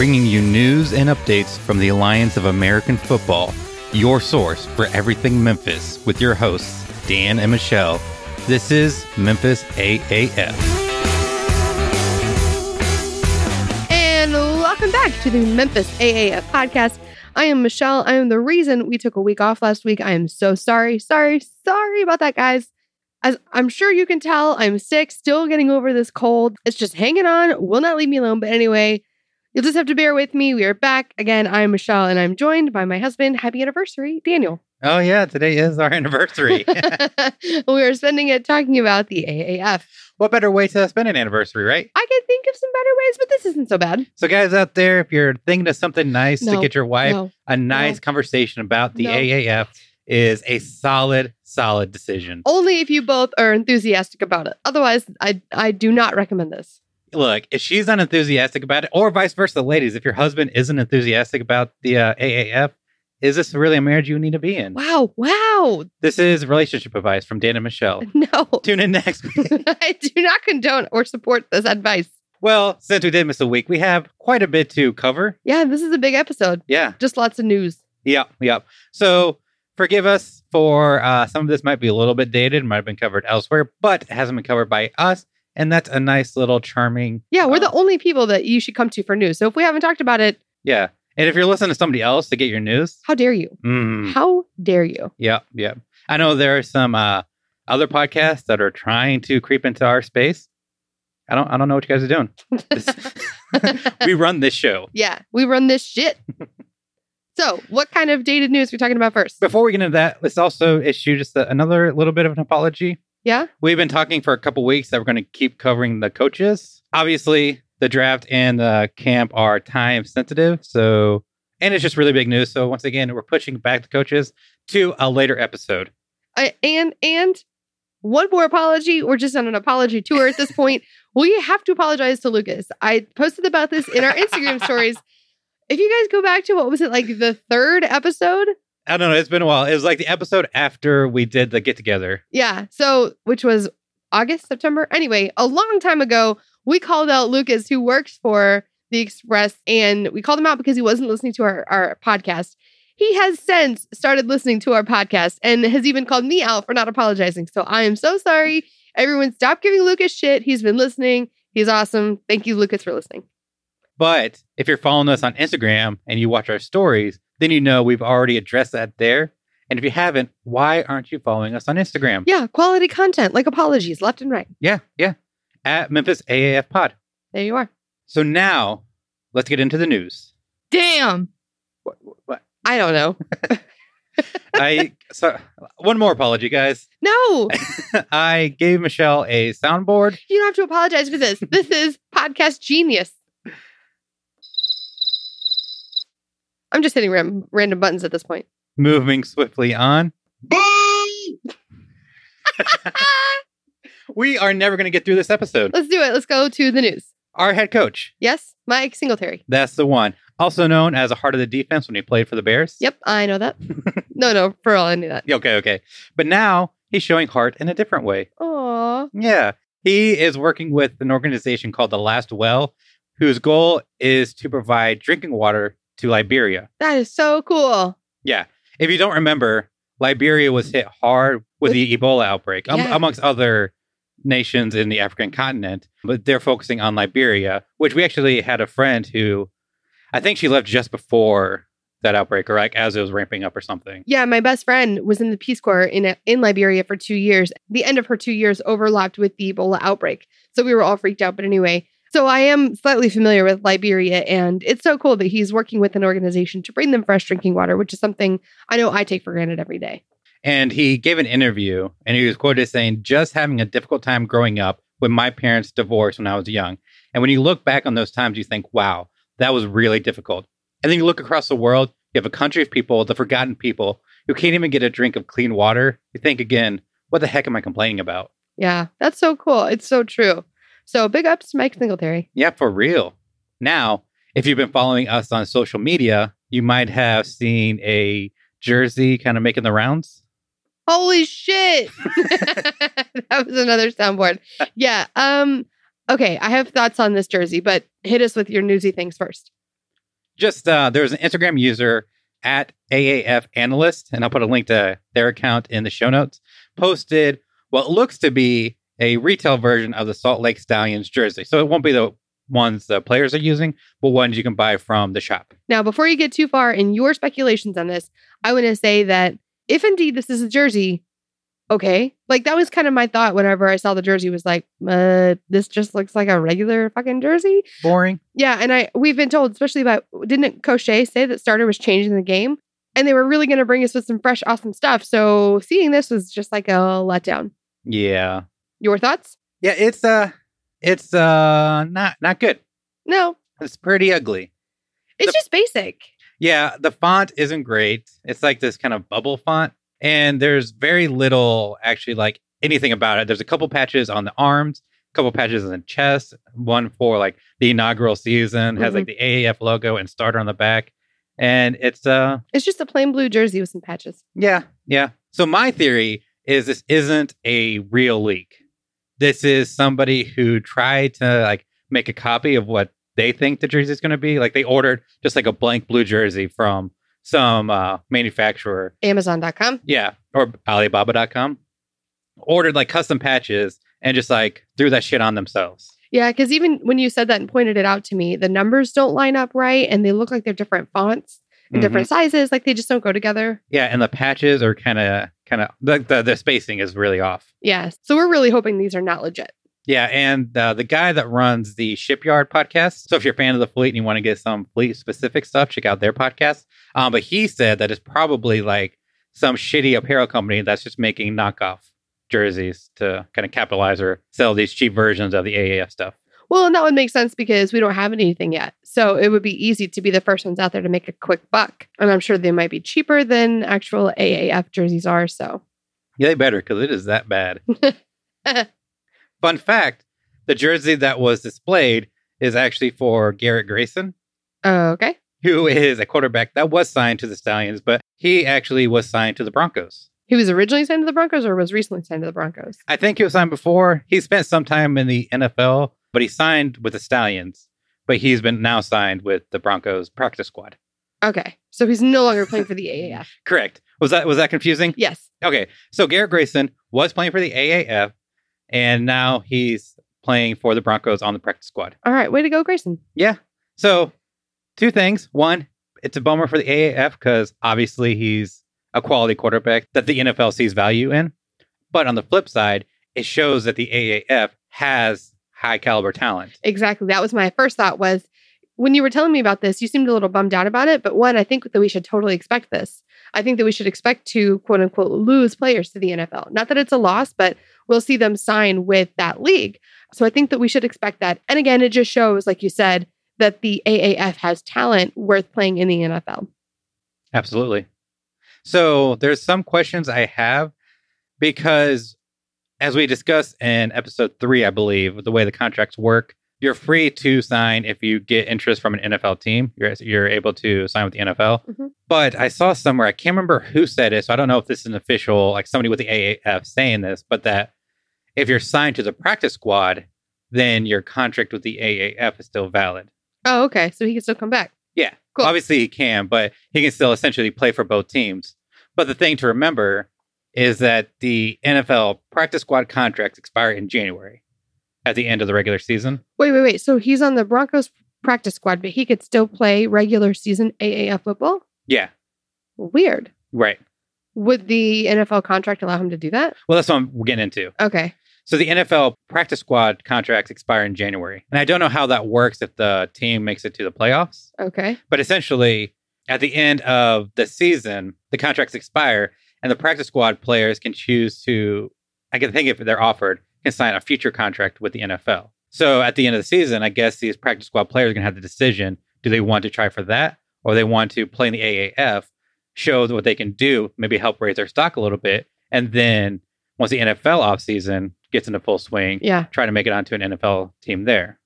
bringing you news and updates from the Alliance of American Football, your source for everything Memphis, with your hosts, Dan and Michelle. This is Memphis AAF. And welcome back to the Memphis AAF podcast. I am Michelle. I am the reason we took a week off last week. I am so sorry, sorry, sorry about that, guys. As I'm sure you can tell, I'm sick, still getting over this cold. It's just hanging on, will not leave me alone. But anyway, you'll just have to bear with me. We are back again. I'm Michelle, and I'm joined by my husband. Happy anniversary, Daniel. Oh, yeah, today is our anniversary. we are spending it talking about the AAF. what better way to spend an anniversary, right? I can think of some better ways, but this isn't so bad. So, guys out there, if you're thinking of something nice to get your wife, No. a nice No. conversation about the No. AAF is a solid, solid decision. Only if you both are enthusiastic about it. Otherwise, I I do not recommend this. Look, if she's unenthusiastic about it, or vice versa, ladies, if your husband isn't enthusiastic about the uh, AAF, is this really a marriage you need to be in? Wow, wow. This is relationship advice from Dan and Michelle. No. Tune in next. I do not condone or support this advice. well, since we did miss a week, we have quite a bit to cover. Yeah, this is a big episode. Yeah, Just lots of news. Yeah, yeah. So forgive us for uh, some of this might be a little bit dated, might have been covered elsewhere, but it hasn't been covered by us. And that's a nice little charming. Yeah, we're uh, the only people that you should come to for news. So if we haven't talked about it, Yeah. And if you're listening to somebody else to get your news, how dare you? mm, How dare you? yep, yep. I know there are some uh, other podcasts that are trying to creep into our space. I don't, I don't know what you guys are doing. This- we run this show. yeah, we run this shit. so, what kind of dated news are we talking about first? Before we get into that, let's also issue just a, another little bit of an apology. Yeah? We've been talking for a couple weeks that we're going to keep covering the coaches. Obviously, the draft and the camp are time sensitive. So, and it's just really big news. So, once again, we're pushing back the coaches to a later episode. I, and and one more apology. We're just on an apology tour at this point. we have to apologize to Lucas. I posted about this in our Instagram stories. If you guys go back to what was it like the third episode? I don't know. It's been a while. It was like the episode after we did the get together. Yeah. So which was August, September. Anyway, a long time ago, we called out Lucas, who works for the Express, and we called him out because he wasn't listening to our, our podcast. He has since started listening to our podcast and has even called me out for not apologizing. So I am so sorry. Everyone, stop giving Lucas shit. He's been listening. He's awesome. Thank you, Lucas, for listening. But if you're following us on Instagram and you watch our stories, then you know we've already addressed that there. And if you haven't, why aren't you following us on Instagram? Yeah, quality content like apologies left and right. Yeah, yeah. At Memphis AAF Pod. There you are. So now let's get into the news. Damn. What, what? I don't know. I so one more apology, guys. No, I gave Michelle a soundboard. you don't have to apologize for this. This is podcast genius. I'm just hitting ram- random buttons at this point. Moving swiftly on. We are never going to get through this episode. Let's do it. Let's go to the news. Our head coach, Yes, Mike Singletary. that's the one, also known as a heart of the defense when he played for the Bears. Yep, I know that. no, no, for all I knew that. Okay, okay. But now he's showing heart in a different way. Aw. Yeah. He is working with an organization called The Last Well, whose goal is to provide drinking water to Liberia. That is so cool. Yeah. If you don't remember, Liberia was hit hard with the Ebola outbreak, um, amongst other nations in the African continent. But they're focusing on Liberia, which we actually had a friend who I think she left just before that outbreak or like as it was ramping up or something. Yeah, my best friend was in the Peace Corps in in Liberia for two years. The end of her two years overlapped with the Ebola outbreak, so we were all freaked out. But anyway, so I am slightly familiar with Liberia, and it's so cool that he's working with an organization to bring them fresh drinking water, which is something I know I take for granted every day. And he gave an interview and he was quoted as saying, just having a difficult time growing up when my parents divorced when I was young. And when you look back on those times, you think, wow, that was really difficult. And then you look across the world, you have a country of people, the forgotten people, who can't even get a drink of clean water. You think again, what the heck am I complaining about? Yeah, that's so cool. It's so true. So big ups to Mike Singletary. Yeah, for real. Now, if you've been following us on social media, you might have seen a jersey kind of making the rounds. Holy shit. that was another soundboard. Yeah. Um, okay, I have thoughts on this jersey, but hit us with your newsy things first. Just uh, there's an Instagram user at AAF Analyst, and I'll put a link to their account in the show notes. Posted what looks to be a retail version of the Salt Lake Stallions jersey. So it won't be the ones the players are using, but ones you can buy from the shop. Now, before you get too far in your speculations on this, I want to say that if indeed this is a jersey, okay. Like that was kind of my thought whenever I saw the jersey was like, uh, this just looks like a regular fucking jersey. Boring. Yeah, and I we've been told, especially about didn't Cochet say that starter was changing the game? And they were really gonna bring us with some fresh, awesome stuff. So seeing this was just like a letdown. Yeah. Your thoughts? Yeah, it's uh it's uh not not good. No. It's pretty ugly. It's The- just basic. Yeah, the font isn't great. It's like this kind of bubble font, and there's very little actually like anything about it. There's a couple patches on the arms, a couple patches on the chest, one for like the inaugural season has like the AAF logo and starter on the back, and it's uh It's just a plain blue jersey with some patches. yeah yeah. So my theory is this isn't a real leak. This is somebody who tried to like make a copy of what they think the jersey is going to be. Like they ordered just like a blank blue jersey from some uh, manufacturer. Amazon.com. Yeah, or Alibaba.com. Ordered like custom patches and just like threw that shit on themselves. Yeah, because even when you said that and pointed it out to me, the numbers don't line up right and they look like they're different fonts Mhm. different sizes. Like they just don't go together. Yeah, and the patches are kind of kind of the, the the spacing is really off. Yeah. So we're really hoping these are not legit. Yeah, and uh, the guy that runs the Shipyard podcast. So if you're a fan of the fleet and you want to get some fleet specific stuff, check out their podcast. Um, but he said that it's probably like some shitty apparel company that's just making knockoff jerseys to kind of capitalize or sell these cheap versions of the AAF stuff. Well, and that would make sense because we don't have anything yet. So it would be easy to be the first ones out there to make a quick buck. And I'm sure they might be cheaper than actual AAF jerseys are. So Yeah, they better because it is that bad. Fun fact the jersey that was displayed is actually for Garrett Grayson, okay. who is a quarterback that was signed to the Stallions, but he actually was signed to the Broncos. He was originally signed to the Broncos or was recently signed to the Broncos? I think he was signed before. He spent some time in the NFL, but he signed with the Stallions. But he's been now signed with the Broncos practice squad. Okay. So he's no longer playing for the AAF. Correct. Was that was that confusing? Yes. Okay. So Garrett Grayson was playing for the AAF, and now he's playing for the Broncos on the practice squad. All right. Way to go, Grayson. Yeah. So two things. One, it's a bummer for the AAF because obviously he's a quality quarterback that the NFL sees value in. But on the flip side, it shows that the AAF has high caliber talent. Exactly. That was my first thought was when you were telling me about this, you seemed a little bummed out about it. But one, I think that we should totally expect this. I think that we should expect to quote unquote lose players to the NFL. Not that it's a loss, but we'll see them sign with that league. So I think that we should expect that. And again, it just shows, like you said, that the AAF has talent worth playing in the NFL. Absolutely. So there's some questions I have because as we discussed in episode three, I believe, the way the contracts work, you're free to sign if you get interest from an NFL team. You're you're able to sign with the NFL. Mhm. But I saw somewhere, I can't remember who said it, so I don't know if this is an official, like somebody with the AAF saying this, but that if you're signed to the practice squad, then your contract with the AAF is still valid. Oh, okay. So he can still come back. Yeah. Cool. Obviously, he can, but he can still essentially play for both teams. But the thing to remember is that the NFL practice squad contracts expire in January at the end of the regular season. Wait, wait, wait. So he's on the Broncos practice squad, but he could still play regular season AAF football? Yeah. Weird. Right. Would the NFL contract allow him to do that? Well, that's what I'm getting into. Okay. So the NFL practice squad contracts expire in January. And I don't know how that works if the team makes it to the playoffs. Okay. But essentially, at the end of the season, the contracts expire, and the practice squad players can choose to, I can think if they're offered, can sign a future contract with the NFL. So at the end of the season, I guess these practice squad players are going to have the decision do they want to try for that, or they want to play in the AAF, show what they can do, maybe help raise their stock a little bit, and then once the NFL offseason gets into full swing, Yeah. try to make it onto an NFL team there.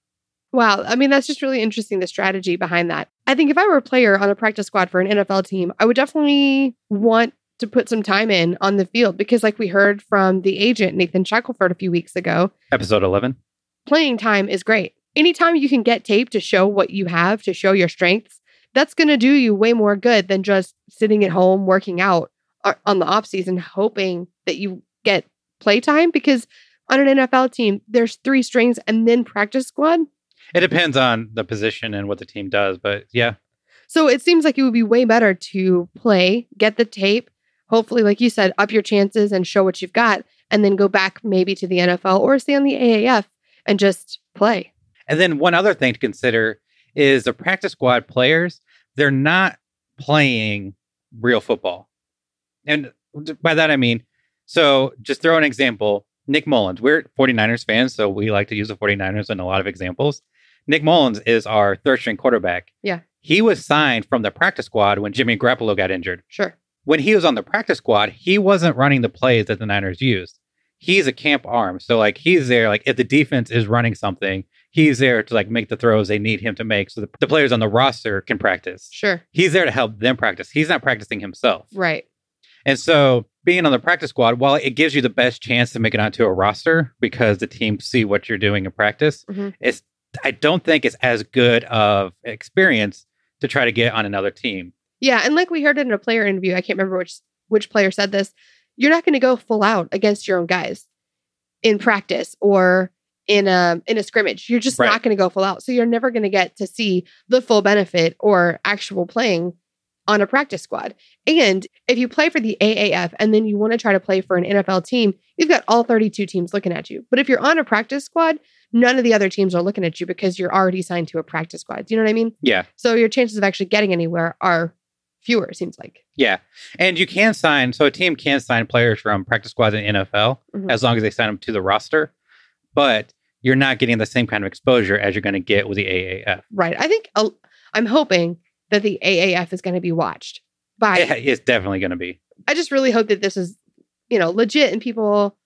Wow. I mean, that's just really interesting, the strategy behind that. I think if I were a player on a practice squad for an NFL team, I would definitely want to put some time in on the field because, like we heard from the agent, Nathan Shackelford, a few weeks ago, Episode 11. playing time is great. Anytime you can get tape to show what you have, to show your strengths, that's going to do you way more good than just sitting at home working out uh, on the off season, hoping that you get playtime. Because on an NFL team, there's three strings and then practice squad. It depends on the position and what the team does, but yeah, So it seems like it would be way better to play, get the tape, hopefully, like you said, up your chances and show what you've got, and then go back maybe to the NFL or stay on the AAF and just play. And then one other thing to consider is the practice squad players, they're not playing real football. And by that I mean, so just throw an example. Nick Mullens, we're 49ers fans, so we like to use the 49ers in a lot of examples. Nick Mullens is our third string quarterback. Yeah. He was signed from the practice squad when Jimmy Garoppolo got injured. Sure. When he was on the practice squad, he wasn't running the plays that the Niners used. He's a camp arm. So like he's there, like if the defense is running something, he's there to like make the throws they need him to make so the, the players on the roster can practice. Sure. He's there to help them practice. He's not practicing himself. Right. And so being on the practice squad, while it gives you the best chance to make it onto a roster because the team see what you're doing in practice, Mhm. it's I don't think it's as good of experience to try to get on another team. Yeah, and like we heard in a player interview, I can't remember which which player said this. You're not going to go full out against your own guys in practice or in a in a scrimmage. You're just Right. not going to go full out. So you're never going to get to see the full benefit or actual playing on a practice squad. And if you play for the AAF and then you want to try to play for an NFL team, you've got all 32 teams looking at you. But if you're on a practice squad, none of the other teams are looking at you because you're already signed to a practice squad. Do you know what I mean? Yeah. So your chances of actually getting anywhere are fewer, it seems like. Yeah. And you can sign, so a team can sign players from practice squads in NFL Mhm. as long as they sign them to the roster, but you're not getting the same kind of exposure as you're going to get with the AAF. Right. I think i I'm hoping that the AAF is going to be watched by. It- it's definitely going to be. I just really hope that this is, you know, legit and people.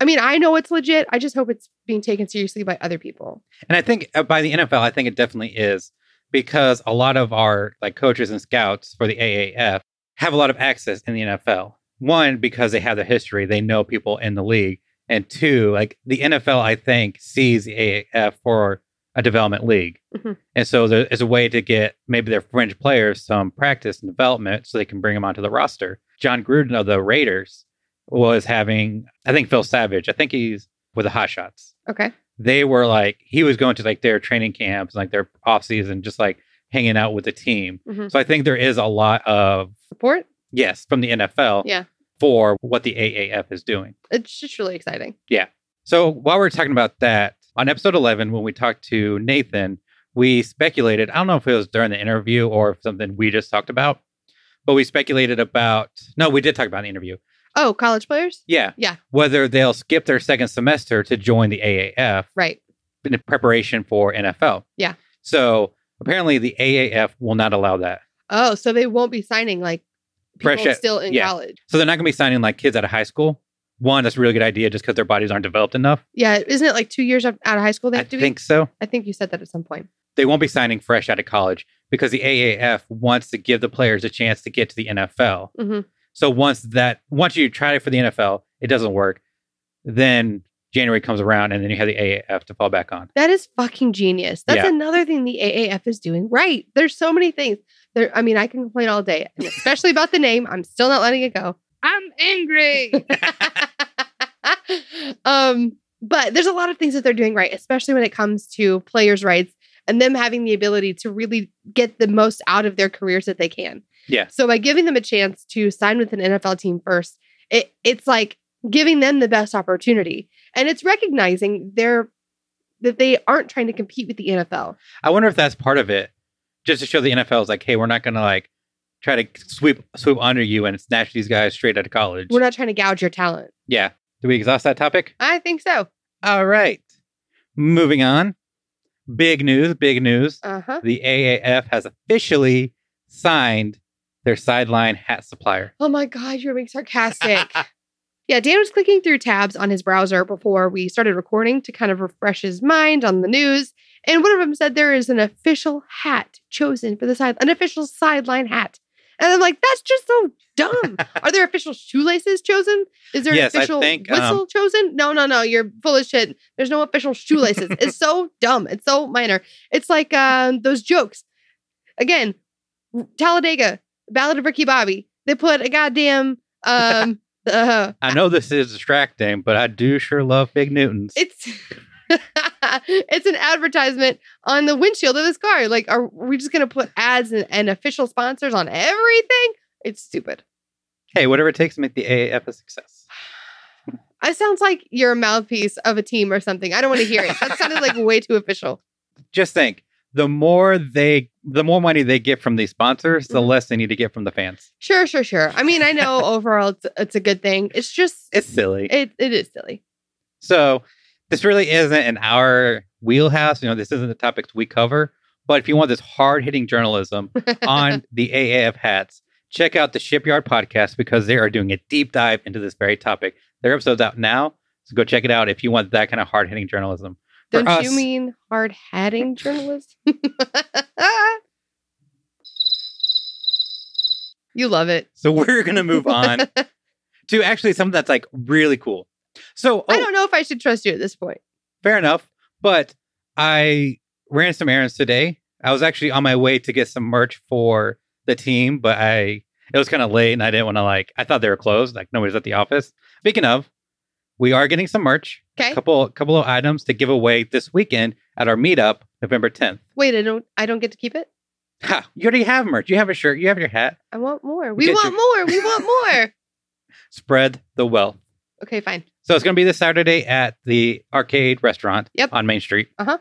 I mean, I know it's legit. I just hope it's being taken seriously by other people. And I think uh, by the NFL, I think it definitely is because a lot of our like coaches and scouts for the AAF have a lot of access in the NFL. One, because they have the history, they know people in the league. And two, like the NFL, I think, sees the AAF for a development league. Mhm. And so there is a way to get maybe their fringe players some practice and development so they can bring them onto the roster. Jon Gruden of the Raiders was having, I think Phil Savage, I think he's with the Hot Shots Okay. They were like he was going to like their training camps like their off season just like hanging out with the team Mhm. so i think there is a lot of Support. yes from the nfl Yeah. for what the aaf is doing It's just really exciting. Yeah. So while we're talking about that on episode 11 when we talked to nathan we speculated i don't know if it was during the interview or something we just talked about but we speculated about no we did talk about the interview Oh, college players? yeah Yeah. whether they'll skip their second semester to join the aaf Right. in preparation for NFL. Yeah. So apparently the AAF will not allow that. Oh, so they won't be signing like people Fresh still in yeah. college. So they're not going to be signing like kids out of high school. One, that's a really good idea just because their bodies aren't developed enough. Yeah. Isn't it like two years out of high school they I to do? I think so. I think you said that at some point. They won't be signing fresh out of college because the AAF wants to give the players a chance to get to the NFL. hmm So once that, once you try it for the NFL, it doesn't work. Then January comes around and then you have the AAF to fall back on. That is fucking genius. That's Yeah. another thing the AAF is doing right. There's so many things. There, I mean, I can complain all day, and especially about the name. I'm still not letting it go. I'm angry. um, but there's a lot of things that they're doing right, especially when it comes to players' rights and them having the ability to really get the most out of their careers that they can. Yeah. So by giving them a chance to sign with an NFL team first, it it's like giving them the best opportunity. And it's recognizing their that they aren't trying to compete with the NFL. I wonder if that's part of it, just to show the NFL is like, hey, we're not going to like try to sweep swoop under you and snatch these guys straight out of college. We're not trying to gouge your talent. yeah. Did we exhaust that topic? I think so. All right. Moving on. Big news, big news. Uh-huh. The AAF has officially signed their sideline hat supplier. Oh my god, you're being sarcastic. yeah, Dan was clicking through tabs on his browser before we started recording to kind of refresh his mind on the news. And one of them said there is an official hat chosen for the side, an official sideline hat. And I'm like, that's just so dumb. Are there official shoelaces chosen? Is there Yes, an official think, um, whistle chosen? No, no, no. You're full of shit. There's no official shoelaces. it's so dumb. It's so minor. It's like um, those jokes. Again, Talladega, Ballad of Ricky Bobby. They put a goddamn um uh, I know this is distracting, but I do sure love Fig Newtons. it's it's an advertisement on the windshield of this car. Like, are we just gonna put ads and, and official sponsors on everything? It's stupid. hey, whatever it takes to make the AAF a success. It sounds like you're a mouthpiece of a team or something. I don't want to hear it. That sounded like way too official. Just think, the more they, the more money they get from these sponsors, the Mhm. less they need to get from the fans. Sure, sure, sure. I mean, I know overall it's, it's a good thing. It's just It's silly. it, it is silly. So this really isn't in our wheelhouse. You know, this isn't the topics we cover. But if you want this hard hitting journalism on the AAF hats, check out the Shipyard podcast because they are doing a deep dive into this very topic. Their episode's out now. So go check it out if you want that kind of hard hitting journalism. For Don't you mean hard hatting journalism? you love it. So we're going to move on to actually something that's like really cool. So, I oh, don't know if I should trust you at this point. fair enough. But I ran some errands today. I was actually on my way to get some merch for the team, but I it was kind of late and I didn't want to like I thought they were closed, like nobody's at the office. Speaking of, we are getting some merch. Okay. A couple couple of items to give away this weekend at our meetup, November 10th. Wait, I don't I don't get to keep it? Ha, you already have merch. You have a shirt, you have your hat. I want more. We Get want more. We want more. Spread the wealth. Okay, fine. So it's going to be this Saturday at the arcade restaurant Yep. on Main Street. Uh huh.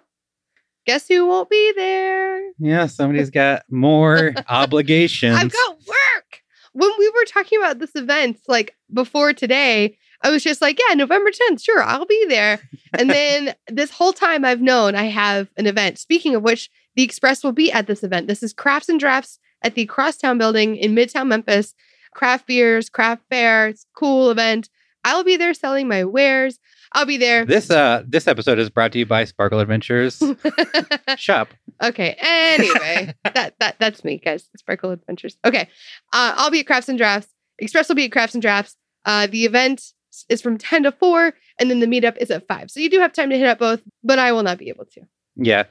Guess who won't be there? Yeah, somebody's got more obligations. I've got work. When we were talking about this event, like before today, I was just like, yeah, November 10th, sure, I'll be there. And then this whole time I've known I have an event. Speaking of which, the Express will be at this event. This is Crafts and Drafts at the Crosstown building in Midtown Memphis. Craft beers, craft fair, it's cool event. I'll be there selling my wares. I'll be there. This uh this episode is brought to you by Sparkle Adventures Shop. Okay. Anyway, that that that's me, guys. Sparkle Adventures. Okay. Uh, I'll be at Crafts and Drafts. Express will be at Crafts and Drafts. Uh, the event is from 10 to 4, and then the meetup is at 5. So you do have time to hit up both, but I will not be able to. Yeah.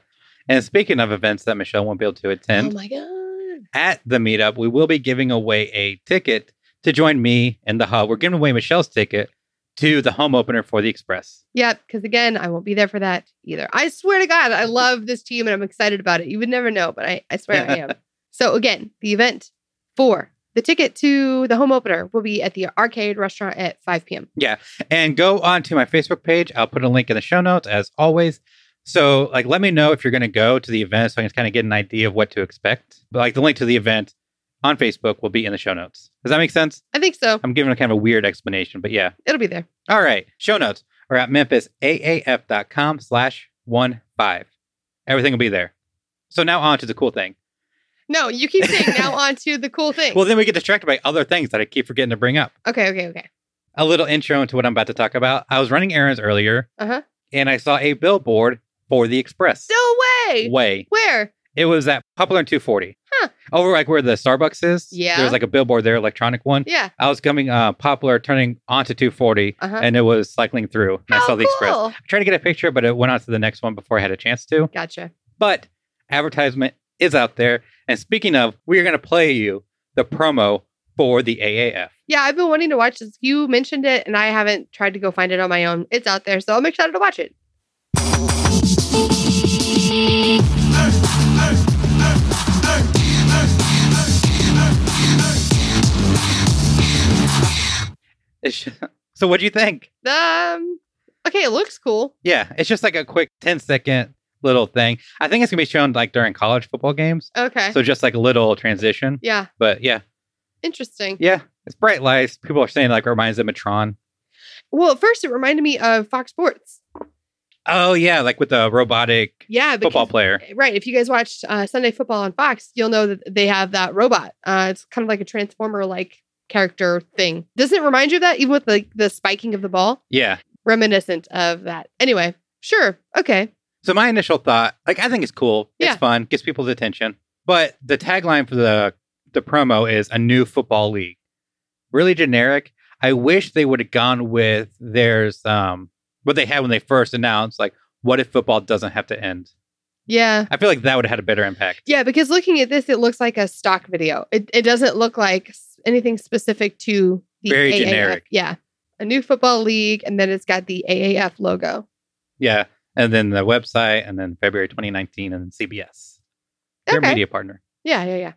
And speaking of events that Michelle won't be able to attend, oh my God. at the meetup, we will be giving away a ticket to join me in the hub. We're giving away Michelle's ticket to the home opener for the Express. Yep. Because again, I won't be there for that either. I swear to God, I love this team and I'm excited about it. You would never know, but I, I swear I am. So again, the event for the ticket to the home opener will be at the arcade restaurant at 5 p.m. Yeah. And go on to my Facebook page. I'll put a link in the show notes as always. So, like, let me know if you're going to go to the event so I can kind of get an idea of what to expect. But, like, the link to the event on Facebook will be in the show notes. Does that make sense? I think so. I'm giving a kind of a weird explanation, but yeah. It'll be there. All right. Show notes are at memphisaaf.com slash one five. Everything will be there. So now on to the cool thing. No, you keep saying now on to the cool thing. Well, then we get distracted by other things that I keep forgetting to bring up. okay, okay, okay. A little intro into what I'm about to talk about. I was running errands earlier Uh-huh. and I saw a billboard for the Express No way. way. Where? It was at Poplar and 240. Huh. Over like where the Starbucks is. Yeah. There's like a billboard there, electronic one. Yeah. I was coming uh Poplar turning onto 240 Uh-huh. and it was cycling through. And I How saw the Express. cool. I tried to get a picture, but it went on to the next one before I had a chance to. Gotcha. But advertisement is out there. And speaking of, we are going to play you the promo for the AAF. Yeah, I've been wanting to watch this. You mentioned it, and I haven't tried to go find it on my own. It's out there, so I'm excited to watch it. So, what do you think? Um. Okay, it looks cool. Yeah, it's just like a quick 10 second little thing. I think it's going to be shown like during college football games. Okay. So, just like a little transition. yeah. But yeah, Interesting. yeah, it's bright lights. People are saying like it reminds them of Tron. Well, at first it reminded me of Fox Sports. Oh, yeah, like with the robotic Yeah, because, football player. Right. If you guys watched uh, Sunday Football on Fox, you'll know that they have that robot. Uh, it's kind of like a transformer like character thing. Doesn't it remind you of that, even with like the spiking of the ball? Yeah. Reminiscent of that. Anyway, sure. Okay. So my initial thought, like I think it's cool. Yeah. It's fun, gets people's attention. But the tagline for the the promo is a new football league. Really generic. I wish they would have gone with theirs um what they had when they first announced like what if football doesn't have to end? Yeah. I feel like that would have had a better impact. Yeah, because looking at this, it looks like a stock video. It, it doesn't look like anything specific to the Very AAF. generic. Yeah. A new football league, and then it's got the AAF logo. Yeah. And then the website, and then February 2019, and then CBS. Their Okay. media partner. Yeah, yeah, yeah.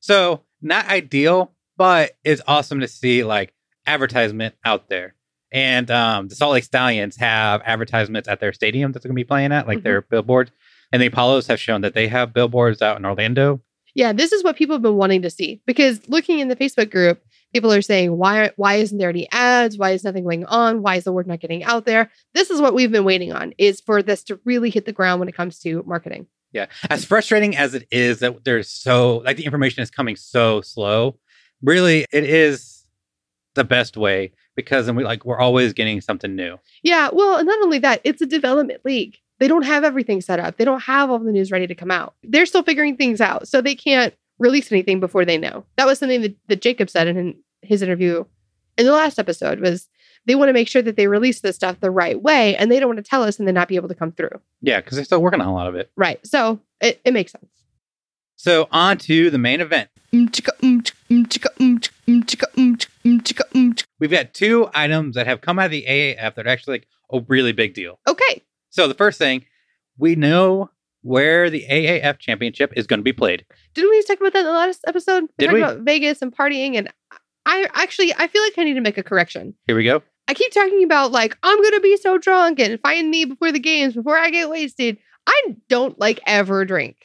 So not ideal, but it's awesome to see like advertisement out there. And um, the Salt Lake Stallions have advertisements at their stadium that they're going to be playing at, like their billboards. And the Apollos have shown that they have billboards out in Orlando. Yeah, this is what people have been wanting to see because looking in the Facebook group, people are saying, why, why isn't there any ads? Why is nothing going on? Why is the word not getting out there? This is what we've been waiting on is for this to really hit the ground when it comes to marketing. Yeah. As frustrating as it is that there's so, like, the information is coming so slow, really, it is the best way because then we like, we're always getting something new. Yeah, well, and not only that, it's a development league. They don't have everything set up. They don't have all the news ready to come out. They're still figuring things out. So they can't release anything before they know. That was something that, that Jacob said in his interview in the last episode was they want to make sure that they release this stuff the right way and they don't want to tell us and then not be able to come through. Yeah. Because they're still working on a lot of it. Right. So it, it makes sense. So on to the main event. We've got two items that have come out of the AAF that are actually like a really big deal. Okay. So the first thing, we know where the AAF championship is going to be played. Didn't we talk about that in the last episode? Did talked we? about Vegas and partying and I actually I feel like I need to make a correction. Here we go. I keep talking about like I'm gonna be so drunk and find me before the games before I get wasted. I don't like ever drink.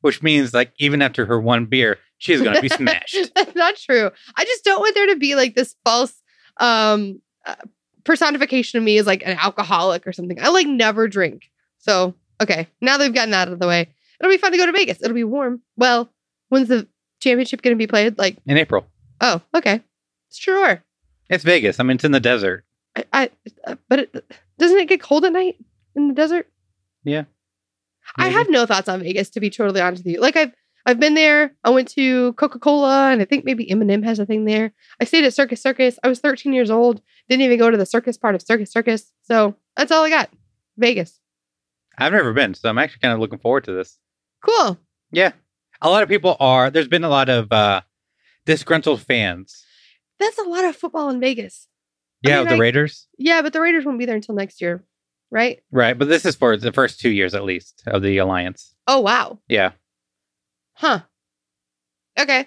Which means like even after her one beer, she's going to be smashed. That's not true. I just don't want there to be like this false um uh, personification of me as like an alcoholic or something. I like never drink. So okay, now they've gotten that out of the way. It'll be fun to go to Vegas. It'll be warm. Well, when's the championship going to be played? Like In April. oh okay, sure. It's Vegas. I mean, it's in the desert. I, I uh, but it, doesn't it get cold at night in the desert? Yeah. I have no thoughts on Vegas to be totally honest with you. Like I've I've been there. I went to Coca Cola, and I think maybe Eminem has a thing there. I stayed at Circus Circus. I was 13 years old. Didn't even go to the circus part of Circus Circus. So that's all I got. Vegas. I've never been, so I'm actually kind of looking forward to this. Cool. Yeah. A lot of people are, there's been a lot of uh, disgruntled fans. That's a lot of football in Vegas. I Yeah, mean, the I- Raiders. Yeah, but the Raiders won't be there until next year, right? Right. But this is for the first two years at least of the Alliance. Oh wow. Yeah. Huh. Okay.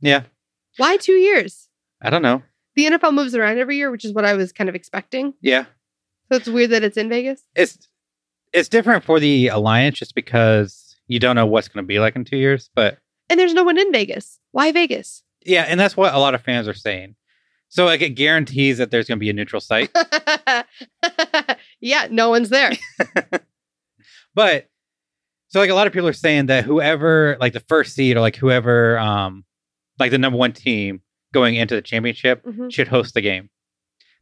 Yeah. Why two years? I don't know. The NFL moves around every year, which is what I was kind of expecting. Yeah. So it's weird that it's in Vegas. It's it's different for the Alliance just because you don't know what's going to be like in two years. But And there's no one in Vegas. Why Vegas? yeah, and that's what a lot of fans are saying. So like it guarantees that there's going to be a neutral site. yeah, no one's there. but so like a lot of people are saying that whoever like the first seed or like whoever um like the number one team going into the championship Mhm. should host the game.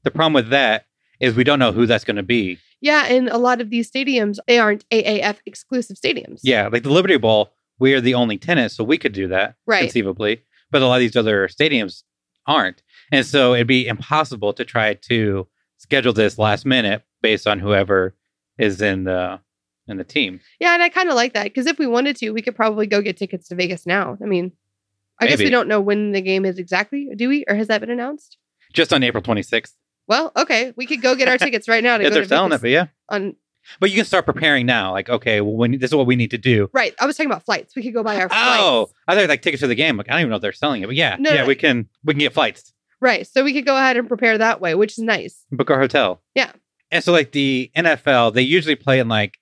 The problem with that is we don't know who that's going to be. Yeah, and a lot of these stadiums they aren't AAF exclusive stadiums. Yeah, like the Liberty Bowl, we are the only tenant, so we could do that Right. conceivably. But a lot of these other stadiums aren't, and so it'd be impossible to try to schedule this last minute based on whoever is in the in the team. Yeah, and I kind of like that because if we wanted to, we could probably go get tickets to Vegas now. I mean, I guess we don't know when the game is exactly, do we? Or has that been announced? Just on April 26th. Well, okay, we could go get our tickets right now to Yeah, go they're to selling it, but yeah. on But you can start preparing now. Like, okay, well, when, this is what we need to do. right. I was talking about flights. We could go buy our flights. Oh, I thought like tickets to the game. Like, I don't even know if they're selling it, but yeah, No, yeah, no. we can we can get flights, Right. So we could go ahead and prepare that way, which is nice. book our hotel. Yeah. And so like the NFL, they usually play in like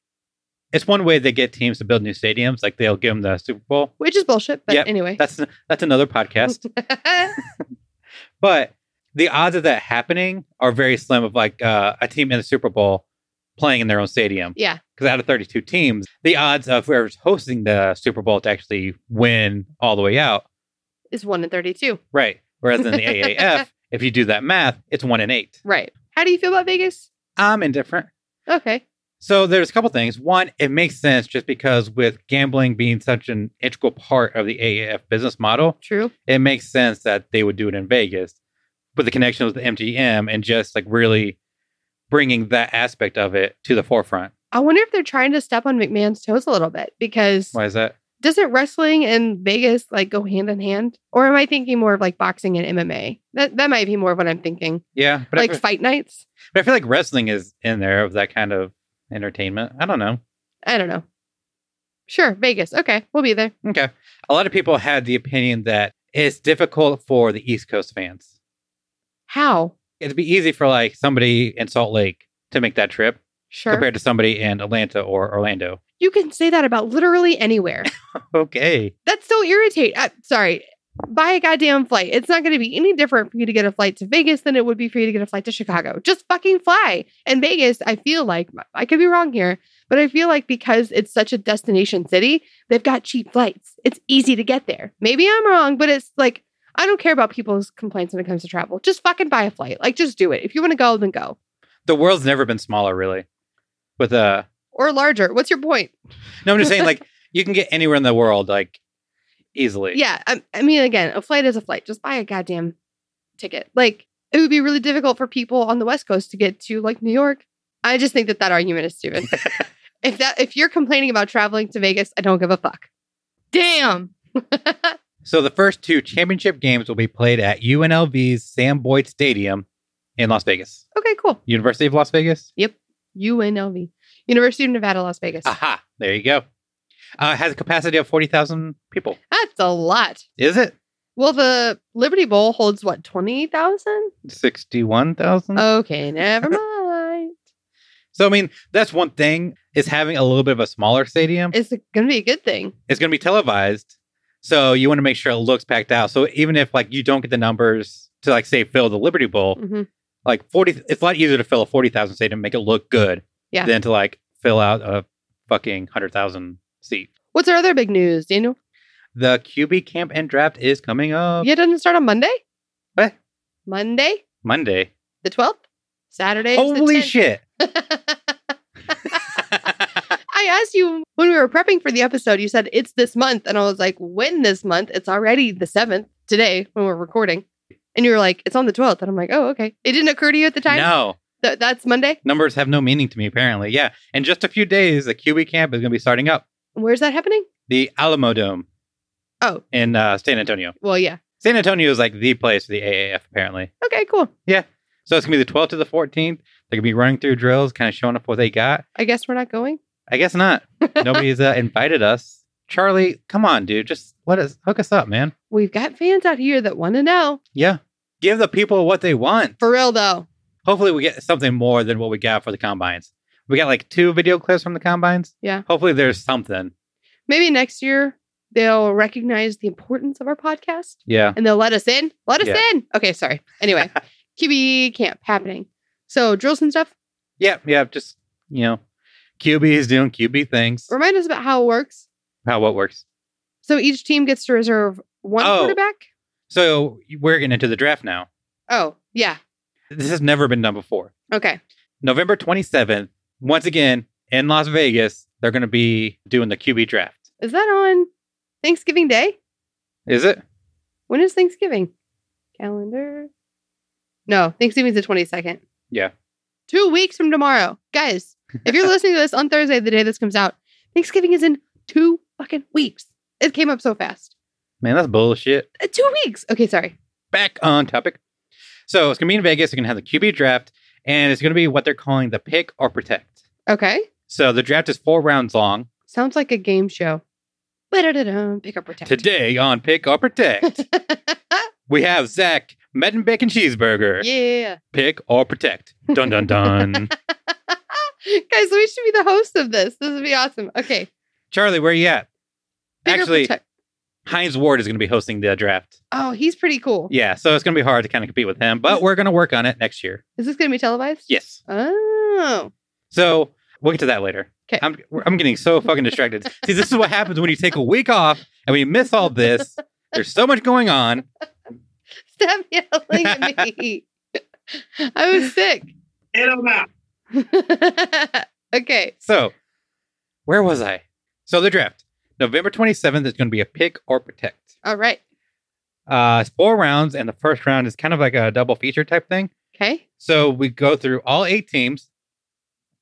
it's one way they get teams to build new stadiums. Like they'll give them the Super Bowl. Which is bullshit. But Yep. anyway. That's that's another podcast. but the odds of that happening are very slim. Of like uh, a team in the Super Bowl playing in their own stadium. yeah. because out of 32 teams, the odds of whoever's hosting the Super Bowl to actually win all the way out, Is one in 32. right? Whereas in the AAF, if you do that math, it's one in eight. Right. How do you feel about Vegas? I'm indifferent. Okay. So there's a couple things. One, it makes sense just because with gambling being such an integral part of the AAF business model, True. it makes sense that they would do it in Vegas. But the connection with the MGM and just like really bringing that aspect of it to the forefront. I wonder if they're trying to step on McMahon's toes a little bit because Why is that? doesn't wrestling and Vegas like go hand in hand? Or am I thinking more of like boxing and MMA? That that might be more of what I'm thinking. Yeah, but, like feel, fight nights? but I feel like wrestling is in there of that kind of entertainment. I don't know. I don't know. Sure, Vegas. Okay, we'll be there. Okay. A lot of people had the opinion that it's difficult for the East Coast fans. How? It'd be easy for like somebody in Salt Lake to make that trip Sure. compared to somebody in Atlanta or Orlando. You can say that about literally anywhere. Okay. That's so irritating. Sorry. Buy a goddamn flight. It's not going to be any different for you to get a flight to Vegas than it would be for you to get a flight to Chicago. Just fucking fly. And Vegas, I feel like, I could be wrong here, but I feel like because it's such a destination city, they've got cheap flights. It's easy to get there. Maybe I'm wrong, but it's like, I don't care about people's complaints when it comes to travel. Just fucking buy a flight. Like, just do it. If you want to go, then go. The world's never been smaller, really. With a Or larger. What's your point? no, I'm just saying, like you can get anywhere in the world, like easily. Yeah, I, I mean, again, a flight is a flight. Just buy a goddamn ticket. Like, it would be really difficult for people on the West Coast to get to like New York. I just think that that argument is stupid. if that if you're complaining about traveling to Vegas, I don't give a fuck. Damn. So the first two championship games will be played at UNLV's Sam Boyd Stadium in Las Vegas. okay, cool. University of Las Vegas. Yep. UNLV, University of Nevada, Las Vegas. Aha! There you go. Uh, it has a capacity of forty thousand people. That's a lot. Is it Well, the Liberty Bowl holds what twenty thousand? sixty-one thousand? Okay, never mind. So I mean, that's one thing is having a little bit of a smaller stadium. It's gonna be a good thing. It's going to be televised, so you want to make sure it looks packed out. So even if like you don't get the numbers to like say fill the Liberty Bowl, Mhm. like forty, it's a lot easier to fill a forty thousand seat and make it look good, Yeah. than to like fill out a fucking hundred thousand seat. What's our other big news, Daniel? The QB camp and draft is coming up Yeah, it doesn't start on Monday. What? Monday, Monday. the twelfth. Saturday. is the Holy 10th. shit! I asked you when we were prepping for the episode. You said it's this month, and I was like, "When this month? It's already the seventh today when we're recording." And you were like, "It's on the twelfth," and I'm like, "Oh, okay." It didn't occur to you at the time. no, Th- that's Monday. numbers have no meaning to me. Apparently, yeah. In just a few days, the QB camp is going to be starting up. Where's that happening? The Alamo Dome Oh, in uh, San Antonio. well, yeah. San Antonio is like the place for the AAF, apparently. Okay, cool. Yeah. So it's gonna be the 12th to the 14th. They're gonna be running through drills, kind of showing up what they got. I guess we're not going. I guess not. Nobody's uh, invited us. Charlie, come on, dude. Just let us hook us up, man. We've got fans out here that want to know. Yeah. Give the people what they want. For real, though. Hopefully, we get something more than what we got for the combines. We got like two video clips from the combines. Yeah. Hopefully, there's something. Maybe next year they'll recognize the importance of our podcast Yeah. and they'll let us in. Let us Yeah. in. Okay, sorry. Anyway, QB camp happening. So drills and stuff. Yeah. Yeah. Just, you know, QB is doing QB things. Remind us about how it works. How what works. So each team gets to reserve one Oh. quarterback. So we're getting into the draft now. Oh, yeah. This has never been done before. Okay. November 27th, once again in Las Vegas, they're going to be doing the QB draft. Is that on Thanksgiving Day? Is it? When is Thanksgiving? Calendar. No, Thanksgiving's the 22nd. Yeah. Two weeks from tomorrow. Guys, if you're listening to this on Thursday, the day this comes out, Thanksgiving is in two fucking weeks. It came up so fast. Man, that's bullshit. Uh, two weeks. Okay, sorry. Back on topic. So it's going to be in Vegas. They're going to have the QB draft, and it's going to be what they're calling the pick or protect. Okay. So the draft is four rounds long. Sounds like a game show. Ba-da-da-dum, Pick up protect. Today on Pick or Protect, we have Zach Metten Bacon Cheeseburger. yeah. Pick or Protect. Dun dun dun. Guys, we should be the host of this. This would be awesome. Okay. Charlie, where you at? Pick or Actually, protect. Hines Ward is going to be hosting the draft. Oh, he's pretty cool. Yeah, so it's going to be hard to kind of compete with him, but we're going to work on it next year. Is this going to be televised? Yes. Oh. So we'll get to that later. 'Kay. I'm I'm getting so fucking distracted. See, this is what happens when you take a week off and we miss all this. There's so much going on. Stop yelling at me. I was sick. Hit him out. okay. So, where was I? So the draft, November 27th is going to be a pick or protect. All right. Uh, it's four rounds, and the first round is kind of like a double feature type thing. Okay. So we go through all eight teams.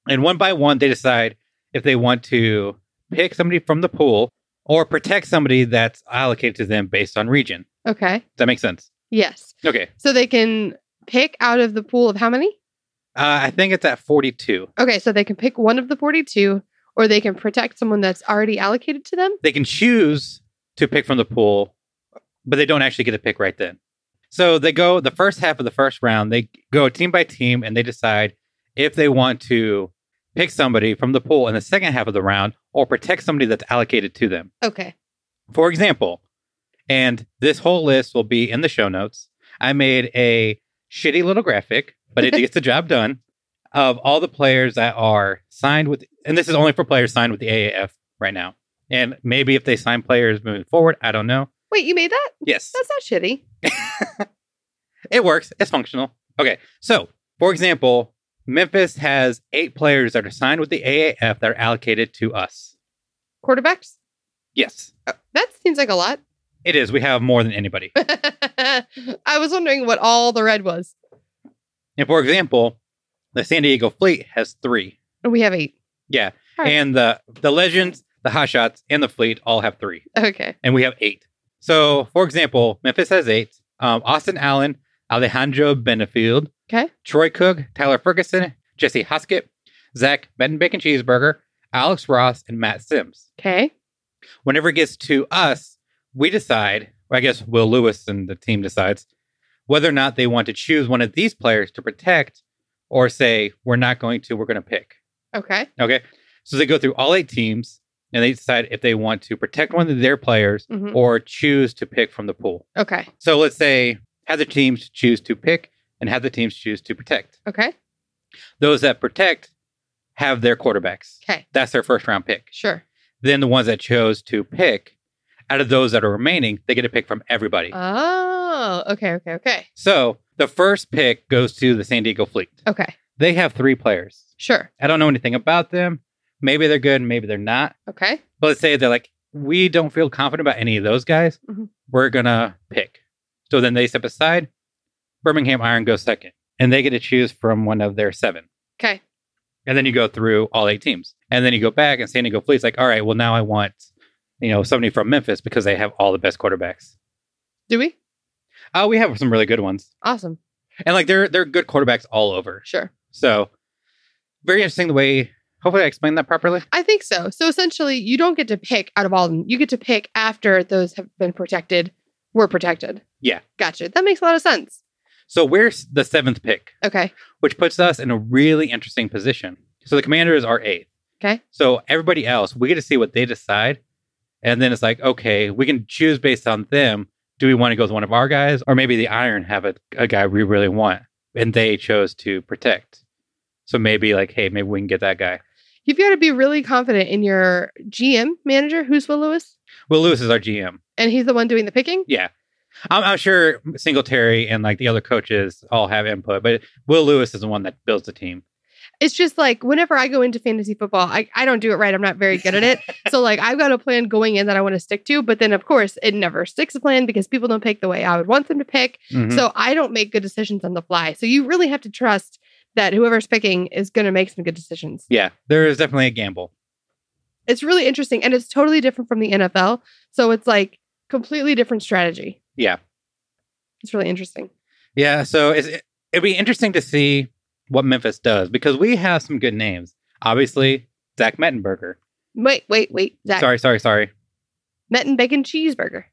And one by one, they decide if they want to pick somebody from the pool or protect somebody that's allocated to them based on region. Okay. Does that make sense? Yes. Okay. So they can pick out of the pool of how many? Uh, I think it's at 42. Okay, so they can pick one of the 42 or they can protect someone that's already allocated to them. They can choose to pick from the pool, but they don't actually get to pick right then. So they go the first half of the first round, they go team by team and they decide if they want to pick somebody from the pool in the second half of the round or protect somebody that's allocated to them. Okay. For example, and this whole list will be in the show notes. I made a shitty little graphic, but it gets the job done of all the players that are signed with, and this is only for players signed with the AAF right now. And maybe if they sign players moving forward, I don't know. Wait, you made that? Yes, That's not shitty. it works. It's functional. Okay. So, for example, Memphis has eight players that are signed with the AAF that are allocated to us. Quarterbacks? Yes, Uh, That seems like a lot. it is. We have more than anybody. I was wondering what all the red was. And for example, the San Diego Fleet has three. We have eight. Yeah. Right. And the the legends, the hot shots, and the fleet all have three. Okay. And we have eight. So for example, Memphis has eight. Um, Austin Allen, Alejandro Bennifield, Okay. Troy Cook, Tyler Ferguson, Jesse Huskett, Zach Metten Bacon Cheeseburger, Alex Ross, and Matt Simms. Okay. Whenever it gets to us, we decide, or I guess Will Lewis and the team decides, whether or not they want to choose one of these players to protect or say, we're not going to, we're going to pick. Okay. Okay. So they go through all eight teams and they decide if they want to protect one of their players Mhm. or choose to pick from the pool. Okay. So let's say have the teams choose to pick and have the teams choose to protect. Okay. Those that protect have their quarterbacks. Okay. That's their first round pick. Sure. Then the ones that chose to pick, out of those that are remaining, they get a pick from everybody. Oh, okay. Okay. Okay. so the first pick goes to the San Diego Fleet. Okay. They have three players. Sure. I don't know anything about them. Maybe they're good, maybe they're not. Okay. But let's say they're like, we don't feel confident about any of those guys. Mhm. We're gonna pick. So then they step aside. Birmingham Iron goes second, and they get to choose from one of their seven. Okay. And then you go through all eight teams, and then you go back, and San Diego Fleet's like, all right, well now I want, you know, somebody from Memphis because they have all the best quarterbacks. Do we? Uh, we have some really good ones, Awesome. and like they're they're good quarterbacks all over. Sure. So very interesting the way. Hopefully, I explained that properly. I think so. So essentially, you don't get to pick out of all of them. You get to pick after those have been protected, were protected. Yeah. Gotcha. That makes a lot of sense. So we're the seventh pick. Okay. which puts us in a really interesting position. So the commanders are eighth. Okay. So everybody else, we get to see what they decide. And then it's like, okay, we can choose based on them. Do we want to go with one of our guys? Or maybe the Iron have a, a guy we really want and they chose to protect. So maybe like, hey, maybe we can get that guy. You've got to be really confident in your GM manager, who's Will Lewis, Will Lewis is our GM. and he's the one doing the picking. Yeah. I'm, I'm sure Singletary and like the other coaches all have input, but Will Lewis is the one that builds the team. It's just like whenever I go into fantasy football, I, I don't do it right. I'm not very good at it. so like I've got a plan going in that I want to stick to, but then of course it never sticks a plan because people don't pick the way I would want them to pick. Mhm. So I don't make good decisions on the fly. So you really have to trust that whoever's picking is going to make some good decisions. yeah, there is definitely a gamble. It's really interesting and it's totally different from the NFL. So it's like completely different strategy. Yeah. It's really interesting. Yeah, so it's, it'd be interesting to see what Memphis does because we have some good names. Obviously, Zach Mettenberger. Wait, wait, wait. Zach. Sorry, sorry, sorry. Metten bacon cheeseburger.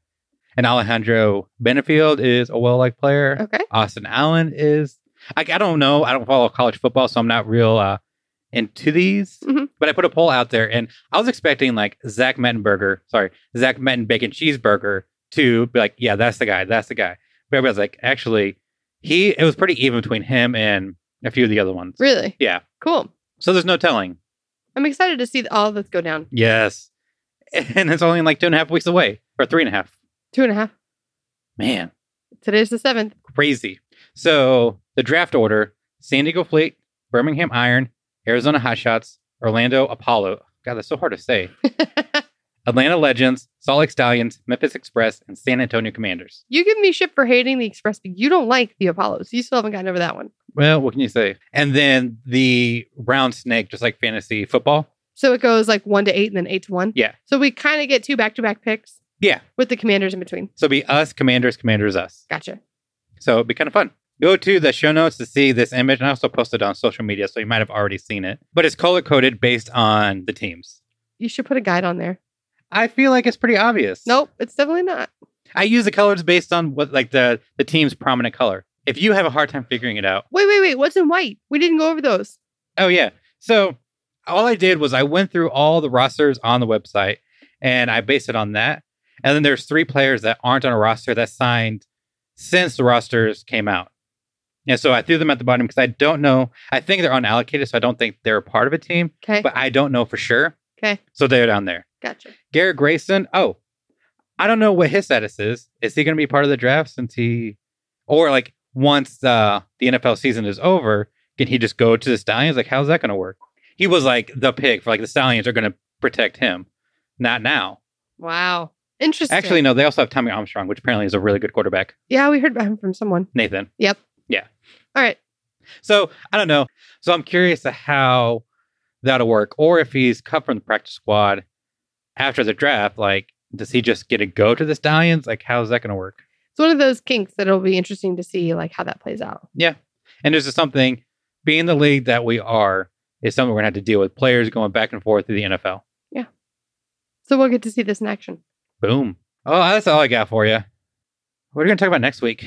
And Alejandro Bennifield is a well-liked player. Okay. Austin Allen is. I, I don't know. I don't follow college football, so I'm not real uh, into these. Mhm. But I put a poll out there, and I was expecting like Zach Mettenberger, sorry, Zach Metten Bacon Cheeseburger to be like, yeah, that's the guy, that's the guy. But everybody's like, actually, he. It was pretty even between him and a few of the other ones. Really? Yeah. Cool. So there's no telling. I'm excited to see all of this go down. Yes. And it's only like two and a half weeks away, or three and a half. Two and a half. Man, Today's the seventh. crazy. So the draft order San Diego Fleet, Birmingham Iron, Arizona Hotshots, Orlando Apollo. God, that's so hard to say. Atlanta Legends, Salt Lake Stallions, Memphis Express, and San Antonio Commanders. You give me shit for hating the Express, but you don't like the Apollos. You still haven't gotten over that one. Well, what can you say? And then the round snake, just like fantasy football. So it goes like one to eight and then eight to one. Yeah. So we kind of get two back to back picks. Yeah. With the commanders in between. So it'd be us, Commanders, Commanders, us. Gotcha. So it'd be kind of fun. Go to the show notes to see this image, and I also posted it on social media, so you might have already seen it. But it's color coded based on the teams. You should put a guide on there. I feel like it's pretty obvious. Nope, it's definitely not. I use the colors based on what like the the team's prominent color. If you have a hard time figuring it out, Wait, wait, wait. What's in white? We didn't go over those. oh yeah. So all I did was I went through all the rosters on the website and I based it on that. And then there's three players that aren't on a roster that signed since the rosters came out. And so I threw them at the bottom because I don't know. I think they're unallocated, so I don't think they're a part of a team, Okay. but I don't know for sure. Okay. So they're down there. Gotcha. Garrett Grayson. Oh, I don't know what his status is. Is he going to be part of the draft since he, or like once uh, the NFL season is over, can he just go to the Stallions? Like, how's that going to work? He was like the pick for like the Stallions are going to protect him. Not now. Wow. Interesting. Actually, no. They also have Tommy Armstrong, which apparently is a really good quarterback. yeah, we heard about him from someone. Nathan. Yep. Yeah. All right. So I don't know. So I'm curious to how that'll work, or if he's cut from the practice squad after the draft. Like, does he just get to go to the Stallions? Like, how's that going to work? It's one of those kinks that it'll be interesting to see like how that plays out. Yeah. And there's just something, being the league that we are, is something we're going to have to deal with players going back and forth through the NFL. Yeah. So we'll get to see this in action. Boom. Oh, that's all I got for you. What are we going to talk about next week?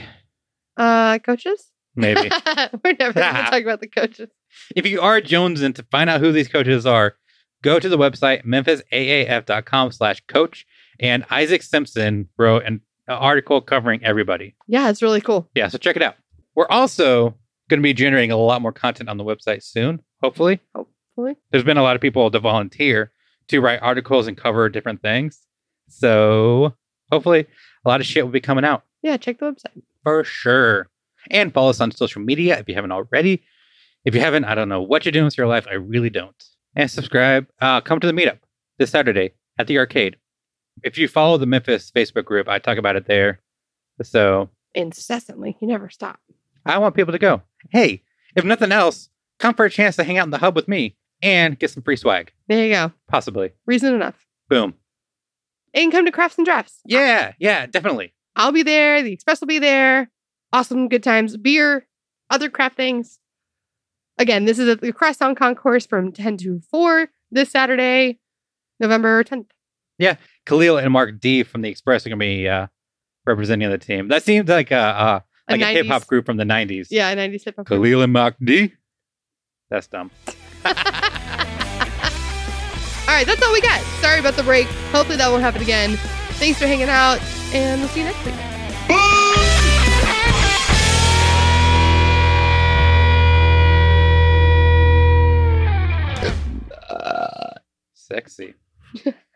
Uh coaches? Maybe. We're never gonna talk about the coaches. If you are jonesing to find out who these coaches are, go to the website memphisaaf.com slash coach. And Isaac Simpson wrote an article covering everybody. Yeah, it's really cool. Yeah, so check it out. We're also going to be generating a lot more content on the website soon, hopefully. Hopefully. There's been a lot of people to volunteer to write articles and cover different things. So hopefully a lot of shit will be coming out Yeah, check the website. for sure. And follow us on social media if you haven't already. If you haven't, I don't know what you're doing with your life. I really don't. And subscribe. Uh, come to the meetup this Saturday at the arcade. If you follow the Memphis Facebook group, I talk about it there. So Incessantly. You never stop. I want people to go. Hey, if nothing else, come for a chance to hang out in the hub with me and get some free swag. There you go. Possibly. Reason enough. Boom. And come to crafts and drafts. Yeah, yeah, definitely. I'll be there. The express will be there. Awesome, good times. Beer, other craft things. Again, this is at the Crosstown Concourse from 10 to 4 this Saturday, November 10th. Yeah. Khalil and Mark D from the Express are going to be uh, representing the team. That seems like a, uh, A like a, hip hop group from the 90s. Yeah, 90s hip hop. Khalil and Mark D. That's dumb. All right, that's all we got. Sorry about the break. Hopefully that won't happen again. Thanks for hanging out, and we'll see you next week. Sexy.